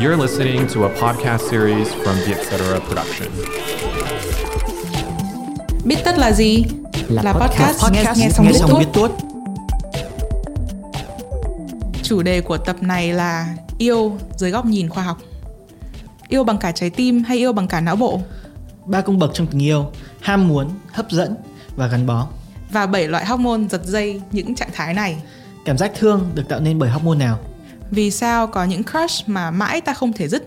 You're listening to a podcast series from the Etc. Production. Biết tất là gì? Là, podcast, podcast nghe, nghe xong biết tốt. biết tốt. Chủ đề của tập này là yêu dưới góc nhìn khoa học. Yêu bằng cả trái tim hay yêu bằng cả não bộ? Ba cung bậc trong tình yêu: ham muốn, hấp dẫn và gắn bó. Và bảy loại hormone giật dây những trạng thái này. Cảm giác thương được tạo nên bởi hormone nào? Vì sao có những crush mà mãi ta không thể dứt?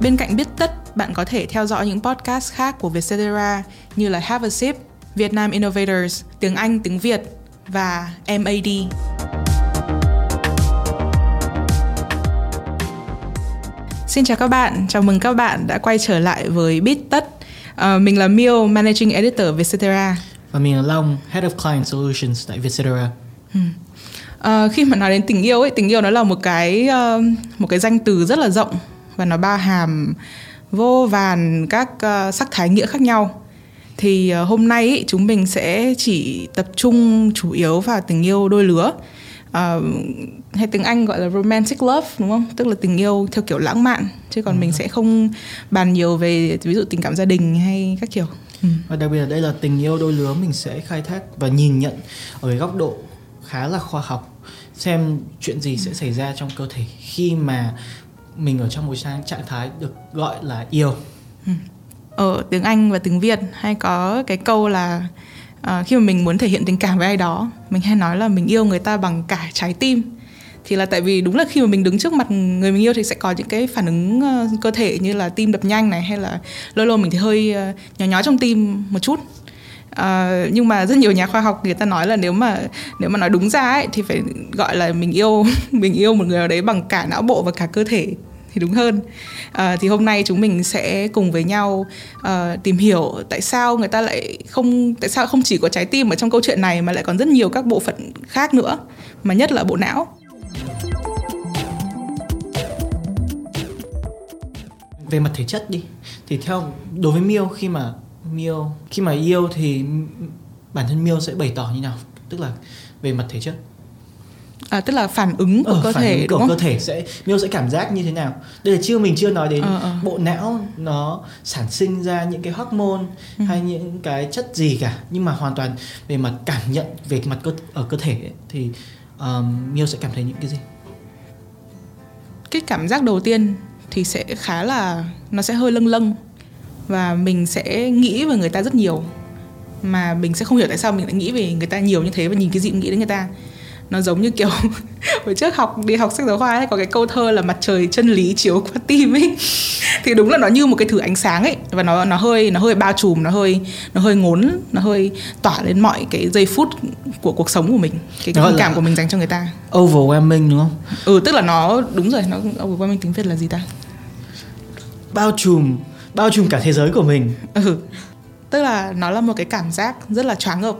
Bên cạnh biết tất, bạn có thể theo dõi những podcast khác của Vietcetera như là Have a Sip, Vietnam Innovators, tiếng Anh, tiếng Việt và MAD. Xin chào các bạn, chào mừng các bạn đã quay trở lại với Biết Tất. À, mình là Miêu, Managing Editor Vietcetera. Và mình là Long, Head of Client Solutions tại Vietcetera. Ờ, khi mà nói đến tình yêu ấy, tình yêu nó là một cái ờ, một cái danh từ rất là rộng và nó bao hàm vô vàn các ờ, sắc thái nghĩa khác nhau. Thì ờ, hôm nay ấy, chúng mình sẽ chỉ tập trung chủ yếu vào tình yêu đôi lứa. Ờ, hay tiếng Anh gọi là romantic love đúng không? Tức là tình yêu theo kiểu lãng mạn chứ còn mình sẽ không bàn nhiều về ví dụ tình cảm gia đình hay các kiểu. Ừ. Và đặc biệt là đây là tình yêu đôi lứa mình sẽ khai thác và nhìn nhận ở cái góc độ khá là khoa học xem chuyện gì sẽ xảy ra trong cơ thể khi mà mình ở trong một trạng thái được gọi là yêu. ở tiếng Anh và tiếng Việt hay có cái câu là ờ, khi mà mình muốn thể hiện tình cảm với ai đó mình hay nói là mình yêu người ta bằng cả trái tim thì là tại vì đúng là khi mà mình đứng trước mặt người mình yêu thì sẽ có những cái phản ứng ờ, cơ thể như là tim đập nhanh này hay là lâu lâu mình thì hơi ờ, nhỏ nhỏ nhói trong tim một chút. Ờ, nhưng mà rất nhiều nhà khoa học người ta nói là nếu mà nếu mà nói đúng ra ấy thì phải gọi là mình yêu mình yêu một người nào đấy bằng cả não bộ và cả cơ thể thì đúng hơn. À, thì hôm nay chúng mình sẽ cùng với nhau uh, tìm hiểu tại sao người ta lại không tại sao không chỉ có trái tim ở trong câu chuyện này mà lại còn rất nhiều các bộ phận khác nữa mà nhất là bộ não về mặt thể chất đi thì theo đối với Miêu khi mà Miêu khi mà yêu thì bản thân Miêu sẽ bày tỏ như nào? Tức là về mặt thể chất. À, tức là phản ứng của Ờ, cơ phản thể ứng đúng của không? cơ thể sẽ Miêu sẽ cảm giác như thế nào? Đây là chưa mình chưa nói đến. Ờ, ờ. bộ não nó sản sinh ra những cái hormone Ừ. hay những cái chất gì cả nhưng mà hoàn toàn về mặt cảm nhận về mặt cơ ở cơ thể ấy, thì um, Miêu sẽ cảm thấy những cái gì? Cái cảm giác đầu tiên thì sẽ khá là nó sẽ hơi lâng lâng và mình sẽ nghĩ về người ta rất nhiều. Mà mình sẽ không hiểu tại sao mình lại nghĩ về người ta nhiều như thế và nhìn cái gì cũng nghĩ đến người ta nó giống như kiểu hồi trước học đi học sách giáo khoa ấy có cái câu thơ là mặt trời chân lý chiếu qua tim ấy. Thì đúng là nó như một cái thử ánh sáng ấy và nó nó hơi nó hơi bao trùm nó hơi nó hơi ngốn nó hơi tỏa lên mọi cái giây phút của cuộc sống của mình cái, là- cảm của mình dành cho người ta. overwhelming đúng không? Ừ tức là nó đúng rồi nó overwhelming tiếng việt là gì ta? Bao trùm bao trùm cả thế giới của mình. Ừ tức là nó là một cái cảm giác rất là choáng ngợp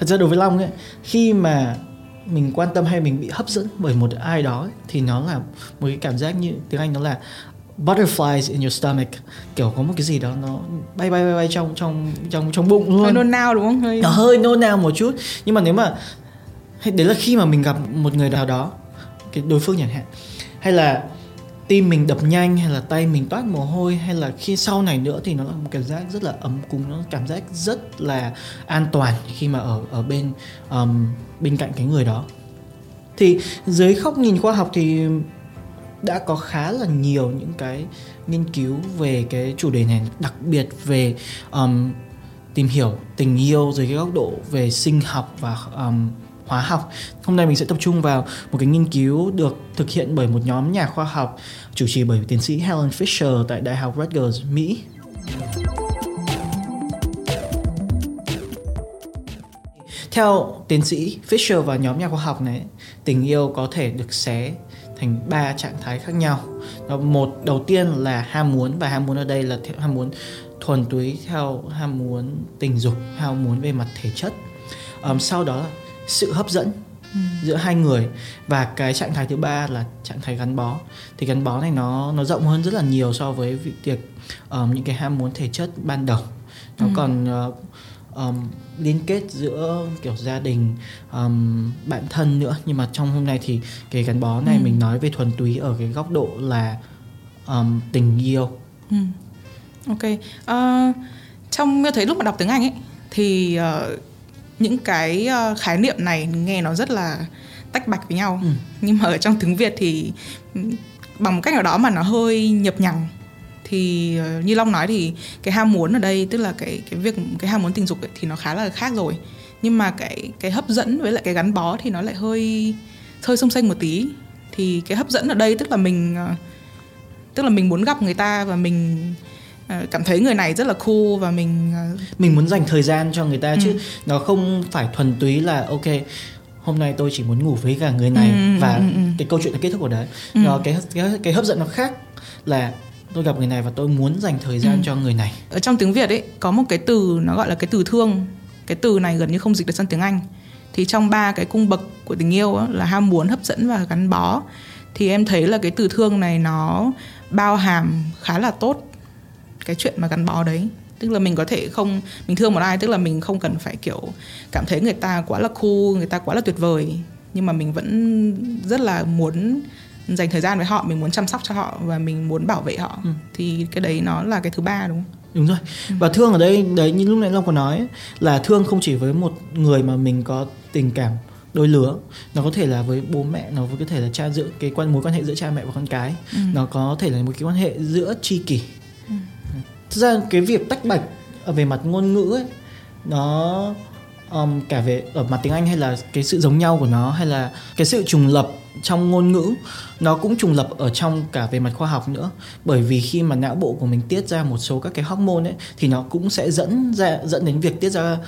thật ra đối với long ấy khi mà mình quan tâm hay mình bị hấp dẫn bởi một ai đó ấy, thì nó là một cái cảm giác như tiếng anh nó là butterflies in your stomach. Kiểu có một cái gì đó nó bay bay bay bay trong trong trong trong bụng hơi luôn nôn nao đúng không? Hơi nó hơi nôn nao một chút. Nhưng mà nếu mà hay đấy là khi mà mình gặp một người nào đó cái đối phương chẳng hạn hay là tim mình đập nhanh hay là tay mình toát mồ hôi hay là khi sau này nữa thì nó là một cảm giác rất là ấm cúng nó cảm giác rất là an toàn khi mà ở ở bên um, bên cạnh cái người đó. Thì dưới góc nhìn khoa học thì đã có khá là nhiều những cái nghiên cứu về cái chủ đề này đặc biệt về um, tìm hiểu tình yêu dưới cái góc độ về sinh học và um, hóa học. Hôm nay mình sẽ tập trung vào một cái nghiên cứu được thực hiện bởi một nhóm nhà khoa học chủ trì bởi tiến sĩ Helen Fisher tại Đại học Rutgers, Mỹ. Theo tiến sĩ Fisher và nhóm nhà khoa học này, tình yêu có thể được xé thành ba trạng thái khác nhau. Đó, một đầu tiên là ham muốn và ham muốn ở đây là ham muốn thuần túy theo ham muốn tình dục, ham muốn về mặt thể chất. Um, sau đó là sự hấp dẫn giữa hai người. Và cái trạng thái thứ ba là trạng thái gắn bó. Thì gắn bó này nó nó rộng hơn rất là nhiều so với việc um, những cái ham muốn thể chất ban đầu. Nó còn uh, um, liên kết giữa kiểu gia đình um, bạn thân nữa. Nhưng mà trong hôm nay thì cái gắn bó này Ừ. mình nói về thuần túy ở cái góc độ là um, tình yêu. Ừ. Ok. Ờ, trong tôi thấy lúc mà đọc tiếng Anh ấy thì ờ, những cái ờ, khái niệm này nghe nó rất là tách bạch với nhau. Ừ. Nhưng mà ở trong tiếng Việt thì ừ, bằng một cách nào đó mà nó hơi nhập nhằng thì ờ, như Long nói thì cái ham muốn ở đây tức là cái cái việc cái ham muốn tình dục ấy, thì nó khá là khác rồi. Nhưng mà cái cái hấp dẫn với lại cái gắn bó thì nó lại hơi hơi xông xênh một tí. Thì cái hấp dẫn ở đây tức là mình ờ, tức là mình muốn gặp người ta và mình cảm thấy người này rất là cool và mình ờ, mình muốn dành thời gian cho người ta Ừ. chứ nó không phải thuần túy là ok hôm nay tôi chỉ muốn ngủ với cả người này Ừ, và ừ, ừ, ừ. cái câu chuyện nó kết thúc ở đấy Ừ. nó cái, cái cái hấp dẫn nó khác là tôi gặp người này và tôi muốn dành thời gian Ừ. cho người này ở trong tiếng Việt ấy có một cái từ nó gọi là cái từ thương cái từ này gần như không dịch được sang tiếng Anh thì trong ba cái cung bậc của tình yêu á, là ham muốn hấp dẫn và gắn bó thì em thấy là cái từ thương này nó bao hàm khá là tốt cái chuyện mà gắn bó đấy. Tức là mình có thể không mình thương một ai tức là mình không cần phải kiểu cảm thấy người ta quá là cool người ta quá là tuyệt vời. Nhưng mà mình vẫn rất là muốn dành thời gian với họ mình muốn chăm sóc cho họ và mình muốn bảo vệ họ. Ừ. thì cái đấy nó là cái thứ ba đúng không? Đúng rồi. Và thương ở đây đấy như lúc nãy long có nói ấy, là thương không chỉ với một người mà mình có tình cảm đôi lứa nó có thể là với bố mẹ nó có thể là cha giữa cái quan mối quan hệ giữa cha mẹ và con cái. Ừ. nó có thể là một cái quan hệ giữa tri kỷ thực ra cái việc tách bạch ở về mặt ngôn ngữ ấy nó um, cả về ở mặt tiếng Anh hay là cái sự giống nhau của nó hay là cái sự trùng lập trong ngôn ngữ nó cũng trùng lập ở trong cả về mặt khoa học nữa. Bởi vì khi mà não bộ của mình tiết ra một số các cái hormone ấy thì nó cũng sẽ dẫn ra dẫn đến việc tiết ra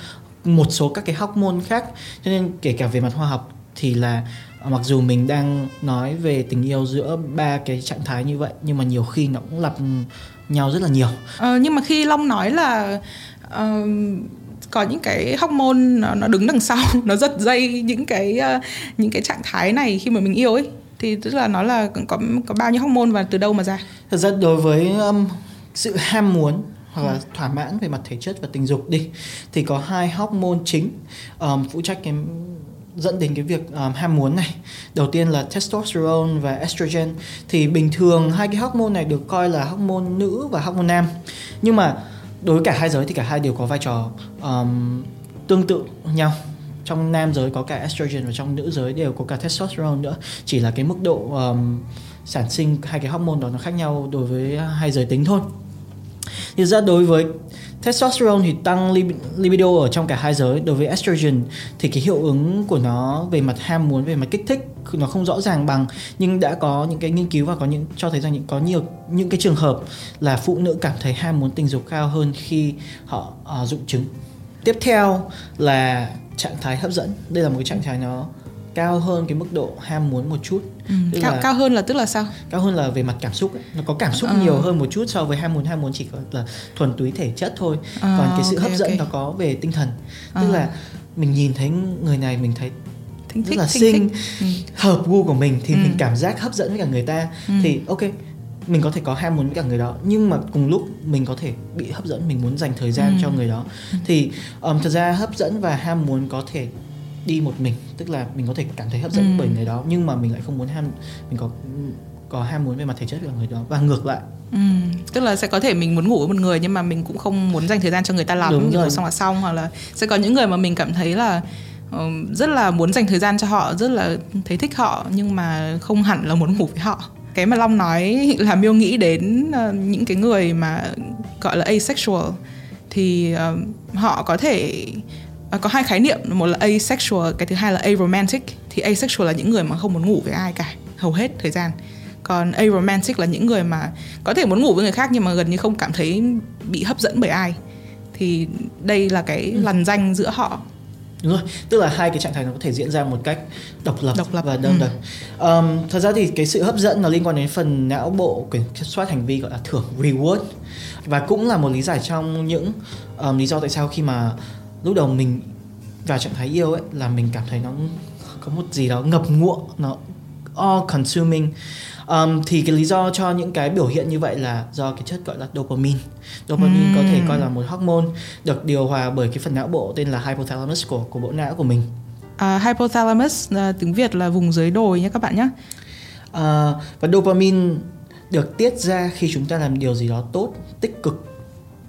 một số các cái hormone khác. Cho nên kể cả về mặt khoa học thì là ờ, mặc dù mình đang nói về tình yêu giữa ba cái trạng thái như vậy nhưng mà nhiều khi nó cũng lặp nhau rất là nhiều. Ờ, nhưng mà khi Long nói là ờ, có những cái hormone nó, nó đứng đằng sau nó giật dây những cái ờ, những cái trạng thái này khi mà mình yêu ấy thì tức là nó là có có bao nhiêu hormone và từ đâu mà ra? Thật ra đối với um, sự ham muốn hoặc là thỏa mãn về mặt thể chất và tình dục đi thì có hai hormone chính. Um, phụ trách cái dẫn đến cái việc um, ham muốn này. Đầu tiên là testosterone và estrogen thì bình thường hai cái hormone này được coi là hormone nữ và hormone nam. Nhưng mà đối với cả hai giới thì cả hai đều có vai trò um, tương tự nhau trong nam giới có cả estrogen và trong nữ giới đều có cả testosterone nữa chỉ là cái mức độ um, sản sinh hai cái hormone đó nó khác nhau đối với hai giới tính thôi thì ra đối với testosterone thì tăng libido ở trong cả hai giới. Đối với estrogen thì cái hiệu ứng của nó về mặt ham muốn về mặt kích thích nó không rõ ràng bằng nhưng đã có những cái nghiên cứu và có những cho thấy rằng những có nhiều những cái trường hợp là phụ nữ cảm thấy ham muốn tình dục cao hơn khi họ uh, dụng trứng. Tiếp theo là trạng thái hấp dẫn. Đây là một cái trạng thái nó cao hơn cái mức độ ham muốn một chút ừ. Tức cao, là- cao hơn là tức là sao cao hơn là về mặt cảm xúc ấy. nó có cảm xúc Ờ. nhiều hơn một chút so với ham muốn ham muốn chỉ có là thuần túy thể chất thôi Ờ, còn cái sự ok, hấp dẫn ok. nó có về tinh thần tức Ờ. là mình nhìn thấy người này mình thấy thính rất thích là thính xinh thích. Ừ. hợp gu của mình thì Ừ. mình cảm giác hấp dẫn với cả người ta Ừ. thì ok mình có thể có ham muốn với cả người đó nhưng mà cùng lúc mình có thể bị hấp dẫn mình muốn dành thời gian Ừ. cho người đó thì um, thật ra hấp dẫn và ham muốn có thể đi một mình tức là mình có thể cảm thấy hấp dẫn Ừ. bởi người đó nhưng mà mình lại không muốn ham mình có có ham muốn về mặt thể chất với cả người đó và ngược lại Ừ. tức là sẽ có thể mình muốn ngủ với một người nhưng mà mình cũng không muốn dành thời gian cho người ta lắm Đúng ngủ rồi. xong là xong hoặc là sẽ có những người mà mình cảm thấy là ờ, rất là muốn dành thời gian cho họ rất là thấy thích họ nhưng mà không hẳn là muốn ngủ với họ cái mà long nói là miêu nghĩ đến ờ, những cái người mà gọi là asexual thì ờ, họ có thể ờ, có hai khái niệm một là asexual cái thứ hai là aromantic thì asexual là những người mà không muốn ngủ với ai cả hầu hết thời gian còn aromantic là những người mà có thể muốn ngủ với người khác nhưng mà gần như không cảm thấy bị hấp dẫn bởi ai thì đây là cái Ừ. lằn danh giữa họ Đúng rồi, tức là hai cái trạng thái nó có thể diễn ra một cách độc lập, Độc lập, và đơn ừ. độc. Um, thật ra thì cái sự hấp dẫn nó liên quan đến phần não bộ kiểm soát hành vi gọi là thưởng reward và cũng là một lý giải trong những um, lý do tại sao khi mà lúc đầu mình vào trạng thái yêu ấy là mình cảm thấy nó có một gì đó ngập ngụa nó all consuming. Um, thì cái lý do cho những cái biểu hiện như vậy là do cái chất gọi là dopamine. Dopamine có thể coi là một hormone được điều hòa bởi cái phần não bộ tên là hypothalamus của của bộ não của mình. À, hypothalamus là tiếng Việt là vùng dưới đồi nhé các bạn nhé. À, và dopamine được tiết ra khi chúng ta làm điều gì đó tốt tích cực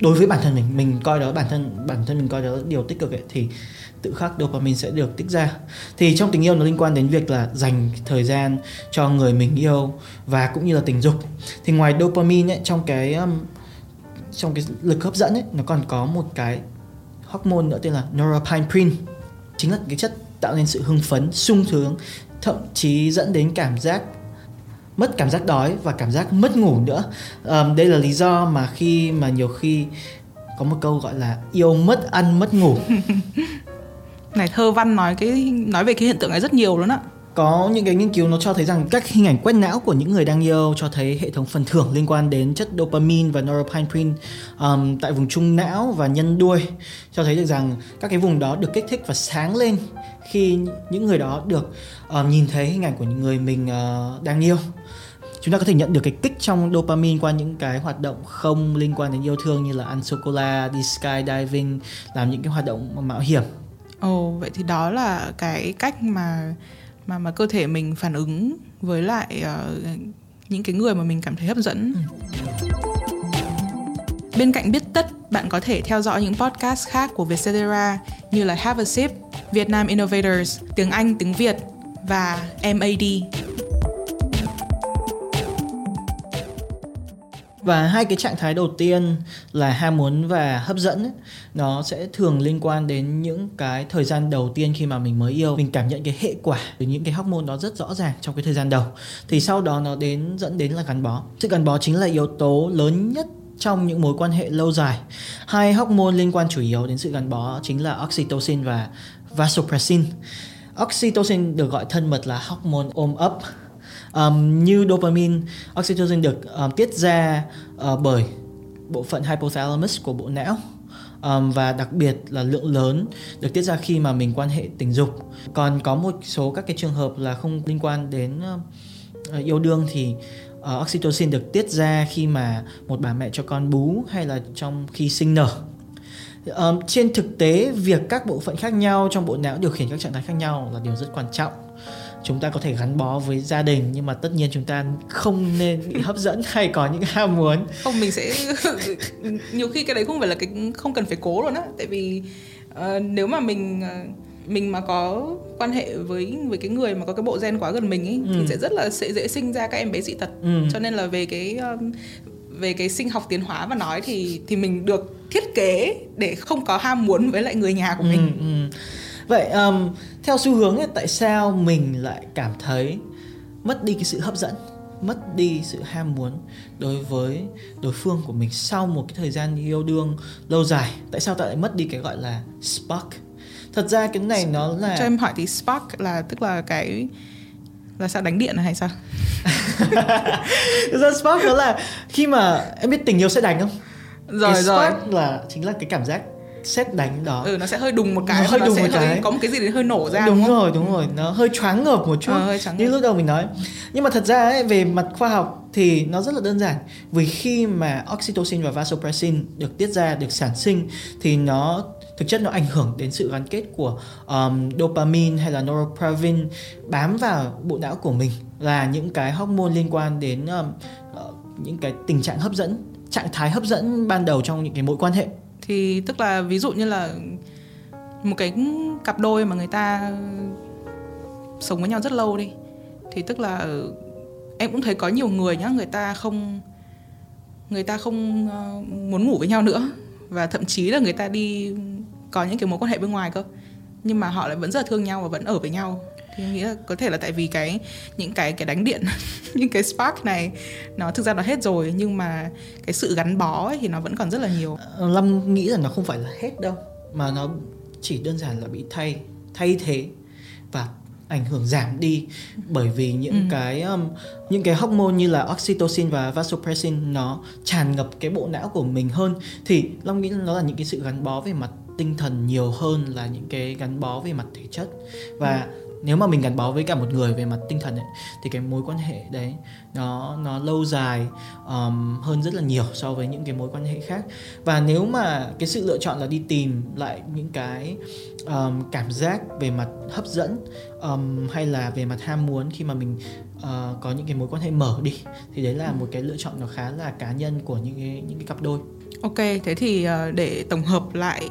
đối với bản thân mình mình coi đó bản thân bản thân mình coi đó là điều tích cực ấy thì tự khắc dopamine sẽ được tích ra. Thì trong tình yêu nó liên quan đến việc là dành thời gian cho người mình yêu và cũng như là tình dục. Thì ngoài dopamine ấy, trong cái um, trong cái lực hấp dẫn ấy nó còn có một cái hormone nữa tên là norepinephrine chính là cái chất tạo nên sự hưng phấn sung sướng thậm chí dẫn đến cảm giác mất cảm giác đói và cảm giác mất ngủ nữa. Um, đây là lý do mà khi mà nhiều khi có một câu gọi là yêu mất ăn mất ngủ. Này thơ văn nói cái nói về cái hiện tượng này rất nhiều luôn á. có những cái nghiên cứu nó cho thấy rằng các hình ảnh quét não của những người đang yêu cho thấy hệ thống phần thưởng liên quan đến chất dopamine và norepinephrine um, tại vùng trung não và nhân đuôi cho thấy được rằng các cái vùng đó được kích thích và sáng lên khi những người đó được um, nhìn thấy hình ảnh của những người mình uh, đang yêu. Chúng ta có thể nhận được cái kích trong dopamine qua những cái hoạt động không liên quan đến yêu thương như là ăn sô cô la đi skydiving làm những cái hoạt động mạo hiểm. Ồ vậy thì đó là cái cách mà mà mà cơ thể mình phản ứng với lại ờ, những cái người mà mình cảm thấy hấp dẫn. Bên cạnh biết tất, bạn có thể theo dõi những podcast khác của Vietcetera như là Have a Sip, Vietnam Innovators, tiếng Anh, tiếng Việt và MAD. và hai cái trạng thái đầu tiên là ham muốn và hấp dẫn ấy, nó sẽ thường liên quan đến những cái thời gian đầu tiên khi mà mình mới yêu. Mình cảm nhận cái hệ quả từ những cái hormone đó rất rõ ràng trong cái thời gian đầu. Thì sau đó nó đến dẫn đến là gắn bó. Sự gắn bó chính là yếu tố lớn nhất trong những mối quan hệ lâu dài. Hai hormone liên quan chủ yếu đến sự gắn bó chính là oxytocin và vasopressin. Oxytocin được gọi thân mật là hormone ôm ấp. Um, như dopamine oxytocin được um, tiết ra uh, bởi bộ phận hypothalamus của bộ não um, và đặc biệt là lượng lớn được tiết ra khi mà mình quan hệ tình dục. Còn có một số các cái trường hợp là không liên quan đến uh, yêu đương thì uh, oxytocin được tiết ra khi mà một bà mẹ cho con bú hay là trong khi sinh nở. Um, trên thực tế việc các bộ phận khác nhau trong bộ não điều khiển các trạng thái khác nhau là điều rất quan trọng. Chúng ta có thể gắn bó với gia đình nhưng mà tất nhiên chúng ta không nên bị hấp dẫn hay có những ham muốn. Không mình sẽ nhiều khi cái đấy không phải là cái không cần phải cố luôn á, tại vì uh, nếu mà mình uh mình mà có quan hệ với với cái người mà có cái bộ gen quá gần mình ấy Ừ. thì sẽ rất là sẽ dễ sinh ra các em bé dị tật. Ừ. Cho nên là về cái um, về cái sinh học tiến hóa mà nói thì thì mình được thiết kế để không có ham muốn với lại người nhà của mình. Ừ, ừ. vậy um, theo xu hướng ấy, tại sao mình lại cảm thấy mất đi cái sự hấp dẫn mất đi sự ham muốn đối với đối phương của mình sau một cái thời gian yêu đương lâu dài tại sao ta lại mất đi cái gọi là spark thật ra cái này nó là Cho em hỏi thì spark là tức là cái là sao đánh điện hay sao? Thực ra spark đó là khi mà em biết tình yêu sẽ đánh không Rồi cái rồi. spark là chính là cái cảm giác xét đánh đó. Ừ nó sẽ hơi đùng một cái Nó hơi nó đùng sẽ một cái. có một cái gì đấy hơi nổ ra đúng, đúng, rồi đúng rồi. Nó hơi choáng ngợp một chút. Ờ, như ngợp. lúc đầu mình nói. Nhưng mà thật ra ấy, về mặt khoa học thì nó rất là đơn giản. Vì khi mà oxytocin và vasopressin được tiết ra được sản sinh thì nó thực chất nó ảnh hưởng đến sự gắn kết của um, dopamine hay là norepinephrine bám vào bộ não của mình là những cái hormone liên quan đến um, ờ, những cái tình trạng hấp dẫn trạng thái hấp dẫn ban đầu trong những cái mối quan hệ thì tức là ví dụ như là một cái cặp đôi mà người ta sống với nhau rất lâu đi, thì tức là em cũng thấy có nhiều người nhá, người ta không, người ta không ờ, muốn ngủ với nhau nữa. Và thậm chí là người ta đi có những cái mối quan hệ bên ngoài cơ. Nhưng mà họ lại vẫn rất là thương nhau và vẫn ở với nhau thì em nghĩ là có thể là tại vì cái những cái cái đánh điện những cái spark này nó thực ra nó hết rồi nhưng mà cái sự gắn bó ấy thì nó vẫn còn rất là nhiều. Ờ, Lâm nghĩ là nó không phải là hết đâu mà nó chỉ đơn giản là bị thay thay thế và ảnh hưởng giảm đi. Bởi vì những Ừ. cái um, những cái hormone như là oxytocin và vasopressin nó tràn ngập cái bộ não của mình hơn. Thì Long nghĩ nó là những cái sự gắn bó về mặt tinh thần nhiều hơn là những cái gắn bó về mặt thể chất. Và nếu mà mình gắn bó với cả một người về mặt tinh thần ấy, thì cái mối quan hệ đấy nó nó lâu dài um, hơn rất là nhiều so với những cái mối quan hệ khác. Và nếu mà cái sự lựa chọn là đi tìm lại những cái um, cảm giác về mặt hấp dẫn um, hay là về mặt ham muốn khi mà mình uh, có những cái mối quan hệ mở đi thì đấy là một cái lựa chọn nó khá là cá nhân của những cái những cái cặp đôi Ok, thế thì ờ, để tổng hợp lại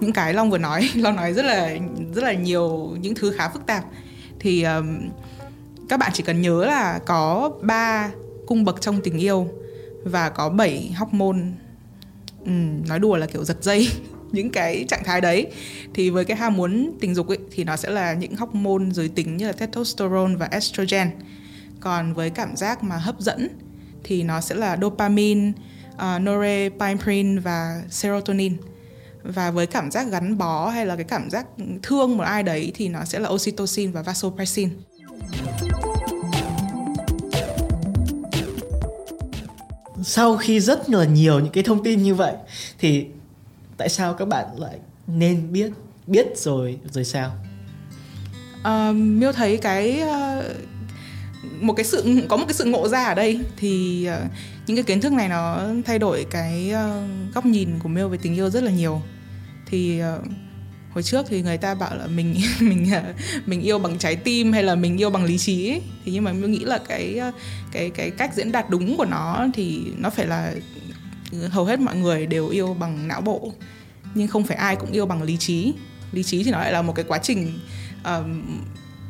những cái Long vừa nói, Long nói rất là rất là nhiều những thứ khá phức tạp. Thì um, các bạn chỉ cần nhớ là có ba cung bậc trong tình yêu và có 7 hormone. Um, nói đùa là kiểu giật dây những cái trạng thái đấy. Thì với cái ham muốn tình dục ấy thì nó sẽ là những hormone giới tính như là testosterone và estrogen. Còn với cảm giác mà hấp dẫn thì nó sẽ là dopamine uh, norepinephrine và serotonin. Và với cảm giác gắn bó hay là cái cảm giác thương một ai đấy thì nó sẽ là oxytocin và vasopressin. Sau khi rất là nhiều những cái thông tin như vậy thì tại sao các bạn lại nên biết biết rồi rồi sao? Uh, miêu thấy cái uh, một cái sự có một cái sự ngộ ra ở đây. Thì uh, những cái kiến thức này nó thay đổi cái uh, góc nhìn của Miêu về tình yêu rất là nhiều. Thì uh, hồi trước thì người ta bảo là mình mình mình yêu bằng trái tim hay là mình yêu bằng lý trí ấy. thì nhưng mà mình nghĩ là cái cái cái cách diễn đạt đúng của nó thì nó phải là ừ, hầu hết mọi người đều yêu bằng não bộ. Nhưng không phải ai cũng yêu bằng lý trí. Lý trí thì nó lại là một cái quá trình um,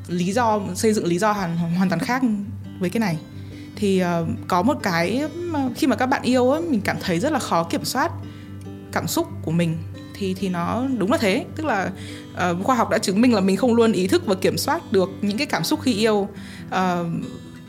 lý do xây dựng lý do hoàn hoàn toàn khác với cái này. Thì uh, có một cái khi mà các bạn yêu ấy, mình cảm thấy rất là khó kiểm soát cảm xúc của mình. Thì thì nó đúng là thế. Tức là uh, khoa học đã chứng minh là mình không luôn ý thức và kiểm soát được những cái cảm xúc khi yêu uh,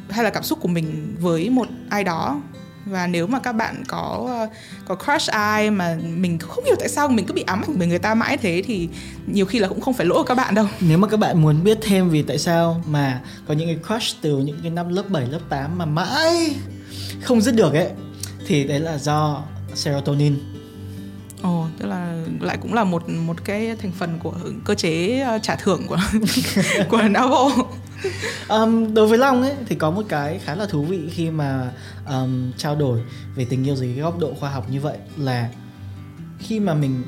hay là cảm xúc của mình với một ai đó và nếu mà các bạn có có crush ai mà mình không hiểu tại sao mình cứ bị ám ảnh bởi người ta mãi thế thì nhiều khi là cũng không phải lỗi của các bạn đâu. Nếu mà các bạn muốn biết thêm vì tại sao mà có những cái crush từ những cái năm lớp 7, lớp 8 mà mãi không dứt được ấy thì đấy là do serotonin. Ồ, tức là lại cũng là một một cái thành phần của cơ chế ờ, trả thưởng của của não bộ um, đối với long ấy thì có một cái khá là thú vị khi mà um, trao đổi về tình yêu dưới cái góc độ khoa học như vậy là khi mà mình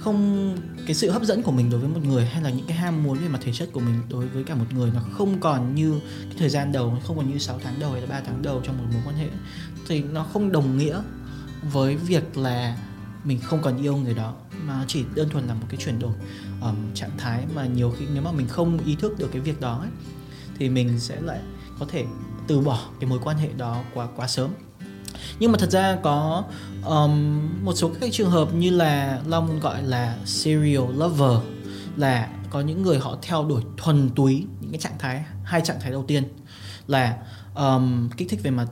không cái sự hấp dẫn của mình đối với một người hay là những cái ham muốn về mặt thể chất của mình đối với cả một người nó không còn như cái thời gian đầu không còn như 6 tháng đầu hay là 3 tháng đầu trong một mối quan hệ thì nó không đồng nghĩa với việc là mình không còn yêu người đó. Mà chỉ đơn thuần là một cái chuyển đổi um, trạng thái mà nhiều khi nếu mà mình không ý thức được cái việc đó ấy, thì mình sẽ lại có thể từ bỏ cái mối quan hệ đó quá quá sớm. Nhưng mà thật ra có um, một số các trường hợp như là long gọi là serial lover là có những người họ theo đuổi thuần túy những cái trạng thái hai trạng thái đầu tiên là um, kích thích về mặt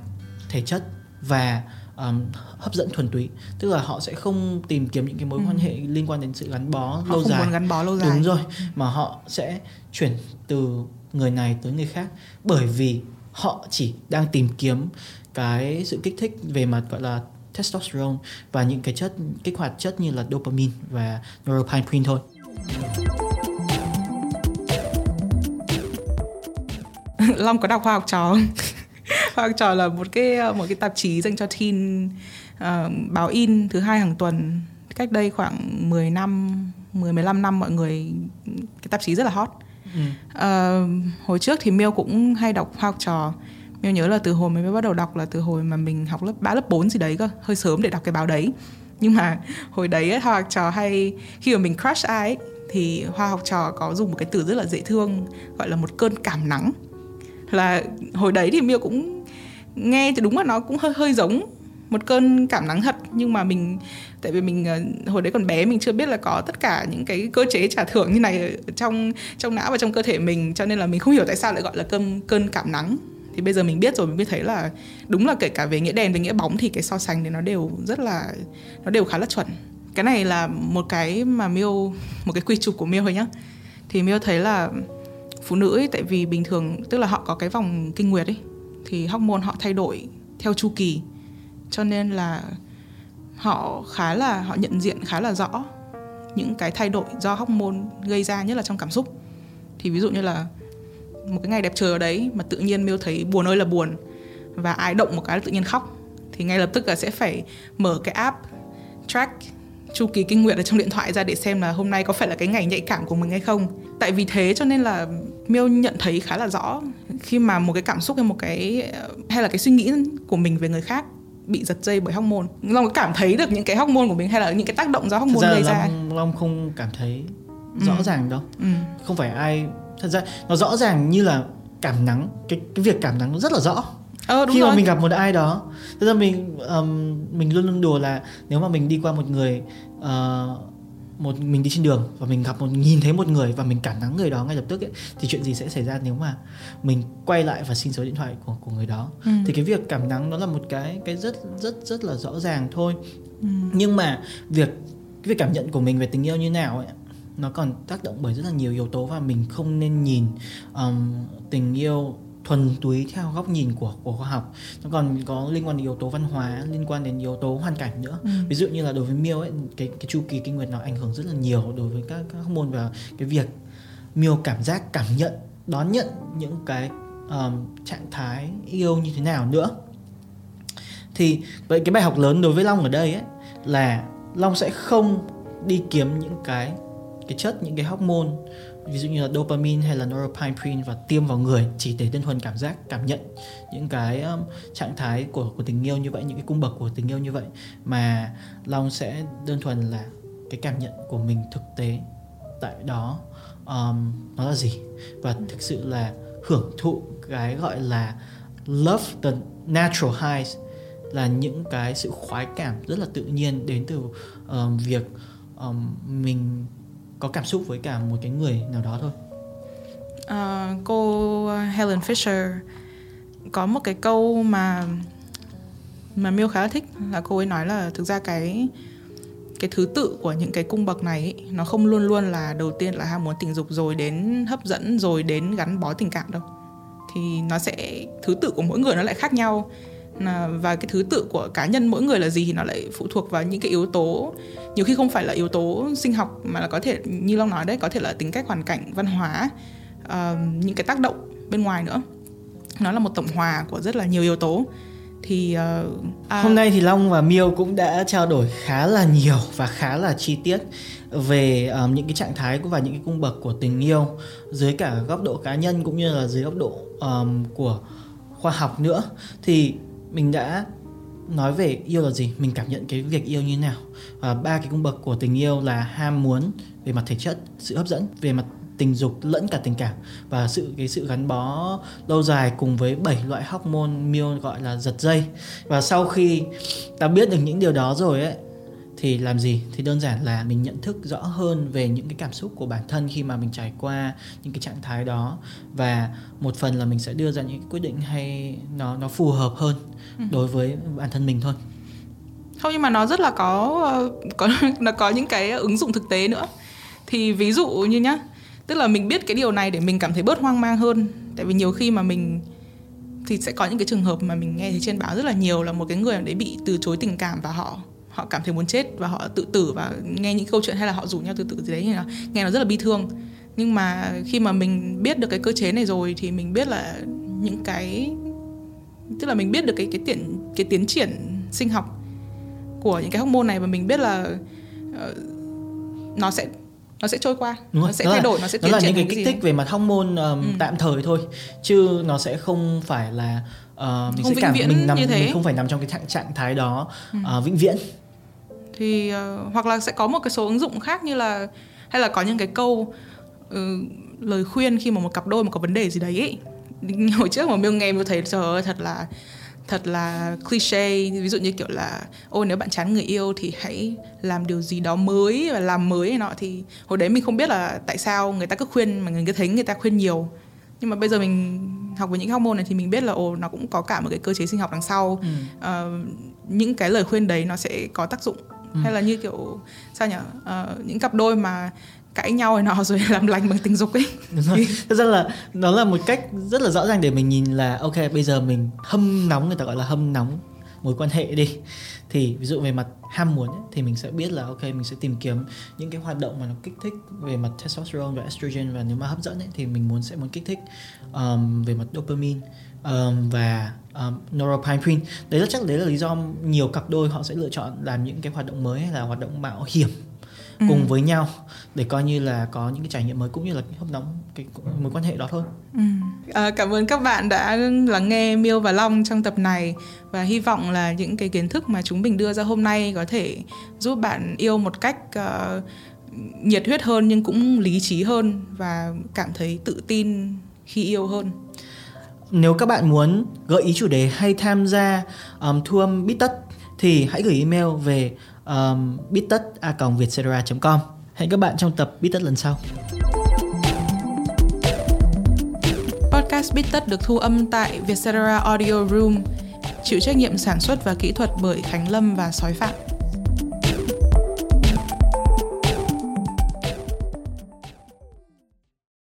thể chất và um, hấp dẫn thuần túy. Tức là họ sẽ không tìm kiếm những cái mối ừ. quan hệ liên quan đến sự gắn bó họ lâu không dài. muốn gắn bó lâu dài. Đúng rồi mà họ sẽ chuyển từ người này tới người khác. Bởi vì họ chỉ đang tìm kiếm cái sự kích thích về mặt gọi là testosterone và những cái chất kích hoạt chất như là dopamine và norepinephrine thôi. Long có đọc khoa học trò không? Khoa học trò là một cái một cái tạp chí dành cho teen uh, báo in thứ hai hàng tuần cách đây khoảng 10 năm 10 15 năm mọi người cái tạp chí rất là hot. Ừ. Uh, hồi trước thì Miêu cũng hay đọc học trò. Miêu nhớ là từ hồi mới bắt đầu đọc là từ hồi mà mình học lớp 3 lớp 4 gì đấy cơ, hơi sớm để đọc cái báo đấy. Nhưng mà hồi đấy ấy, hoa học trò hay khi mà mình crush ai ấy, thì hoa học trò có dùng một cái từ rất là dễ thương gọi là một cơn cảm nắng là hồi đấy thì miêu cũng nghe thì đúng là nó cũng hơi hơi giống một cơn cảm nắng thật. Nhưng mà mình tại vì mình ờ, hồi đấy còn bé mình chưa biết là có tất cả những cái cơ chế trả thưởng như này trong trong não và trong cơ thể mình. Cho nên là mình không hiểu tại sao lại gọi là cơn cơn cảm nắng. Thì bây giờ mình biết rồi mình biết thấy là đúng là kể cả về nghĩa đèn về nghĩa bóng thì cái so sánh thì nó đều rất là nó đều khá là chuẩn. Cái này là một cái mà miêu một cái quy trục của miêu thôi nhá. Thì miêu thấy là phụ nữ ấy, tại vì bình thường tức là họ có cái vòng kinh nguyệt ấy thì hormone họ thay đổi theo chu kỳ. Cho nên là họ khá là, họ nhận diện khá là rõ những cái thay đổi do hormone gây ra, nhất là trong cảm xúc. Thì ví dụ như là một cái ngày đẹp trời ở đấy mà tự nhiên Miêu thấy buồn ơi là buồn và ai động một cái là tự nhiên khóc, thì ngay lập tức là sẽ phải mở cái app track chu kỳ kinh nguyệt ở trong điện thoại ra để xem là hôm nay có phải là cái ngày nhạy cảm của mình hay không. Tại vì thế cho nên là miêu nhận thấy khá là rõ khi mà một cái cảm xúc hay một cái hay là cái suy nghĩ của mình về người khác bị giật dây bởi hormone long cảm thấy được những cái hormone của mình hay là những cái tác động do hormone gây ra long, long không cảm thấy rõ ừ. ràng đâu ừ. không phải ai thật ra nó rõ ràng như là cảm nắng cái cái việc cảm nắng nó rất là rõ ờ, đúng khi rồi. mà mình gặp một ai đó thật ra mình um, mình luôn luôn đùa là nếu mà mình đi qua một người uh, một mình đi trên đường và mình gặp một nhìn thấy một người và mình cảm nắng người đó ngay lập tức ấy, thì chuyện gì sẽ xảy ra nếu mà mình quay lại và xin số điện thoại của của người đó ừ. thì cái việc cảm nắng nó là một cái cái rất rất rất là rõ ràng thôi ừ. nhưng mà việc cái việc cảm nhận của mình về tình yêu như nào ấy nó còn tác động bởi rất là nhiều yếu tố và mình không nên nhìn um, tình yêu thuần túy theo góc nhìn của của khoa học. Nó còn có liên quan đến yếu tố văn hóa liên quan đến yếu tố hoàn cảnh nữa. Ừ. ví dụ như là đối với miêu ấy cái cái chu kỳ kinh nguyệt nó ảnh hưởng rất là nhiều đối với các các hormone và cái việc miêu cảm giác cảm nhận đón nhận những cái um, trạng thái yêu như thế nào nữa. Thì vậy cái bài học lớn đối với long ở đây ấy là long sẽ không đi kiếm những cái cái chất những cái hormone ví dụ như là dopamine hay là norepinephrine và tiêm vào người chỉ để đơn thuần cảm giác cảm nhận những cái um, trạng thái của của tình yêu như vậy những cái cung bậc của tình yêu như vậy mà long sẽ đơn thuần là cái cảm nhận của mình thực tế tại đó. Um, nó là gì? Và thực sự là hưởng thụ cái gọi là love the natural highs là những cái sự khoái cảm rất là tự nhiên đến từ um, việc um, mình có cảm xúc với cả một cái người nào đó thôi? Uh, cô Helen Fisher có một cái câu mà mà Miêu khá là thích là cô ấy nói là thực ra cái cái thứ tự của những cái cung bậc này ấy, nó không luôn luôn là đầu tiên là ham muốn tình dục rồi đến hấp dẫn rồi đến gắn bó tình cảm đâu. Thì nó sẽ thứ tự của mỗi người nó lại khác nhau và cái thứ tự của cá nhân mỗi người là gì thì nó lại phụ thuộc vào những cái yếu tố. Nhiều khi không phải là yếu tố sinh học mà là có thể như long nói đấy có thể là tính cách hoàn cảnh văn hóa uh, những cái tác động bên ngoài nữa. Nó là một tổng hòa của rất là nhiều yếu tố. Thì uh, à... hôm nay thì long và miêu cũng đã trao đổi khá là nhiều và khá là chi tiết về um, những cái trạng thái và những cái cung bậc của tình yêu dưới cả góc độ cá nhân cũng như là dưới góc độ um, của khoa học nữa. Thì mình đã nói về yêu là gì, mình cảm nhận cái việc yêu như thế nào. Và ba cái cung bậc của tình yêu là ham muốn về mặt thể chất, sự hấp dẫn về mặt tình dục lẫn cả tình cảm. Và sự, cái sự gắn bó lâu dài cùng với bảy loại hormone miêu gọi là giật dây. Và sau khi ta biết được những điều đó rồi ấy thì làm gì? Thì đơn giản là mình nhận thức rõ hơn về những cái cảm xúc của bản thân khi mà mình trải qua những cái trạng thái đó. Và một phần là mình sẽ đưa ra những quyết định hay nó nó phù hợp hơn ừ. đối với bản thân mình thôi. Không nhưng mà nó rất là có có nó có những cái ứng dụng thực tế nữa. Thì ví dụ như nhá tức là mình biết cái điều này để mình cảm thấy bớt hoang mang hơn. Tại vì nhiều khi mà mình thì sẽ có những cái trường hợp mà mình nghe thấy trên báo rất là nhiều là một cái người đấy bị từ chối tình cảm và họ họ cảm thấy muốn chết và họ tự tử và nghe những câu chuyện hay là họ rủ nhau tự tử gì đấy là nghe nó rất là bi thương nhưng mà khi mà mình biết được cái cơ chế này rồi thì mình biết là những cái tức là mình biết được cái cái tiến cái tiến triển sinh học của những cái hormone này và mình biết là uh, nó sẽ nó sẽ trôi qua Đúng nó sẽ thay là, đổi nó sẽ tiến nó là những cái kích thích về mặt hormone um, ừ. tạm thời thôi chứ nó sẽ không phải là uh, mình không sẽ cảm mình nằm như thế. mình không phải nằm trong cái trạng, trạng thái đó ừ. uh, vĩnh viễn thì uh, hoặc là sẽ có một cái số ứng dụng khác như là hay là có những cái câu uh, lời khuyên khi mà một cặp đôi mà có vấn đề gì đấy ấy. hồi trước mà miêu nghe miêu thấy trời ơi thật là thật là cliché. Ví dụ như kiểu là ôi nếu bạn chán người yêu thì hãy làm điều gì đó mới và làm mới này nọ. Thì hồi đấy mình không biết là tại sao người ta cứ khuyên mà người cứ thấy người ta khuyên nhiều. Nhưng mà bây giờ mình học về những hormone này thì mình biết là ồ nó cũng có cả một cái cơ chế sinh học đằng sau. Ừ. uh, những cái lời khuyên đấy nó sẽ có tác dụng ừ. hay là như kiểu sao nhỉ uh, những cặp đôi mà cãi nhau rồi nọ rồi làm lành bằng tình dục ấy. Thật ra là nó là một cách rất là rõ ràng để mình nhìn là ok bây giờ mình hâm nóng người ta gọi là hâm nóng mối quan hệ đi. Thì ví dụ về mặt ham muốn ấy, thì mình sẽ biết là ok mình sẽ tìm kiếm những cái hoạt động mà nó kích thích về mặt testosterone và estrogen và nếu mà hấp dẫn ấy, thì mình muốn sẽ muốn kích thích um, về mặt dopamine um, và um, norepinephrine đấy là chắc đấy là lý do nhiều cặp đôi họ sẽ lựa chọn làm những cái hoạt động mới hay là hoạt động mạo hiểm Ừ. cùng với nhau để coi như là có những cái trải nghiệm mới cũng như là hấp nóng cái mối quan hệ đó thôi Ừ. À, cảm ơn các bạn đã lắng nghe Miêu và Long trong tập này và hy vọng là những cái kiến thức mà chúng mình đưa ra hôm nay có thể giúp bạn yêu một cách uh, nhiệt huyết hơn nhưng cũng lý trí hơn và cảm thấy tự tin khi yêu hơn. Nếu các bạn muốn gợi ý chủ đề hay tham gia um, thu âm um, bít tất thì hãy gửi email về um, bít tất a com Hẹn các bạn trong tập bít tất lần sau. Podcast Bít Tất được thu âm tại Vietcetera Audio Room, chịu trách nhiệm sản xuất và kỹ thuật bởi Khánh Lâm và Sói Phạm.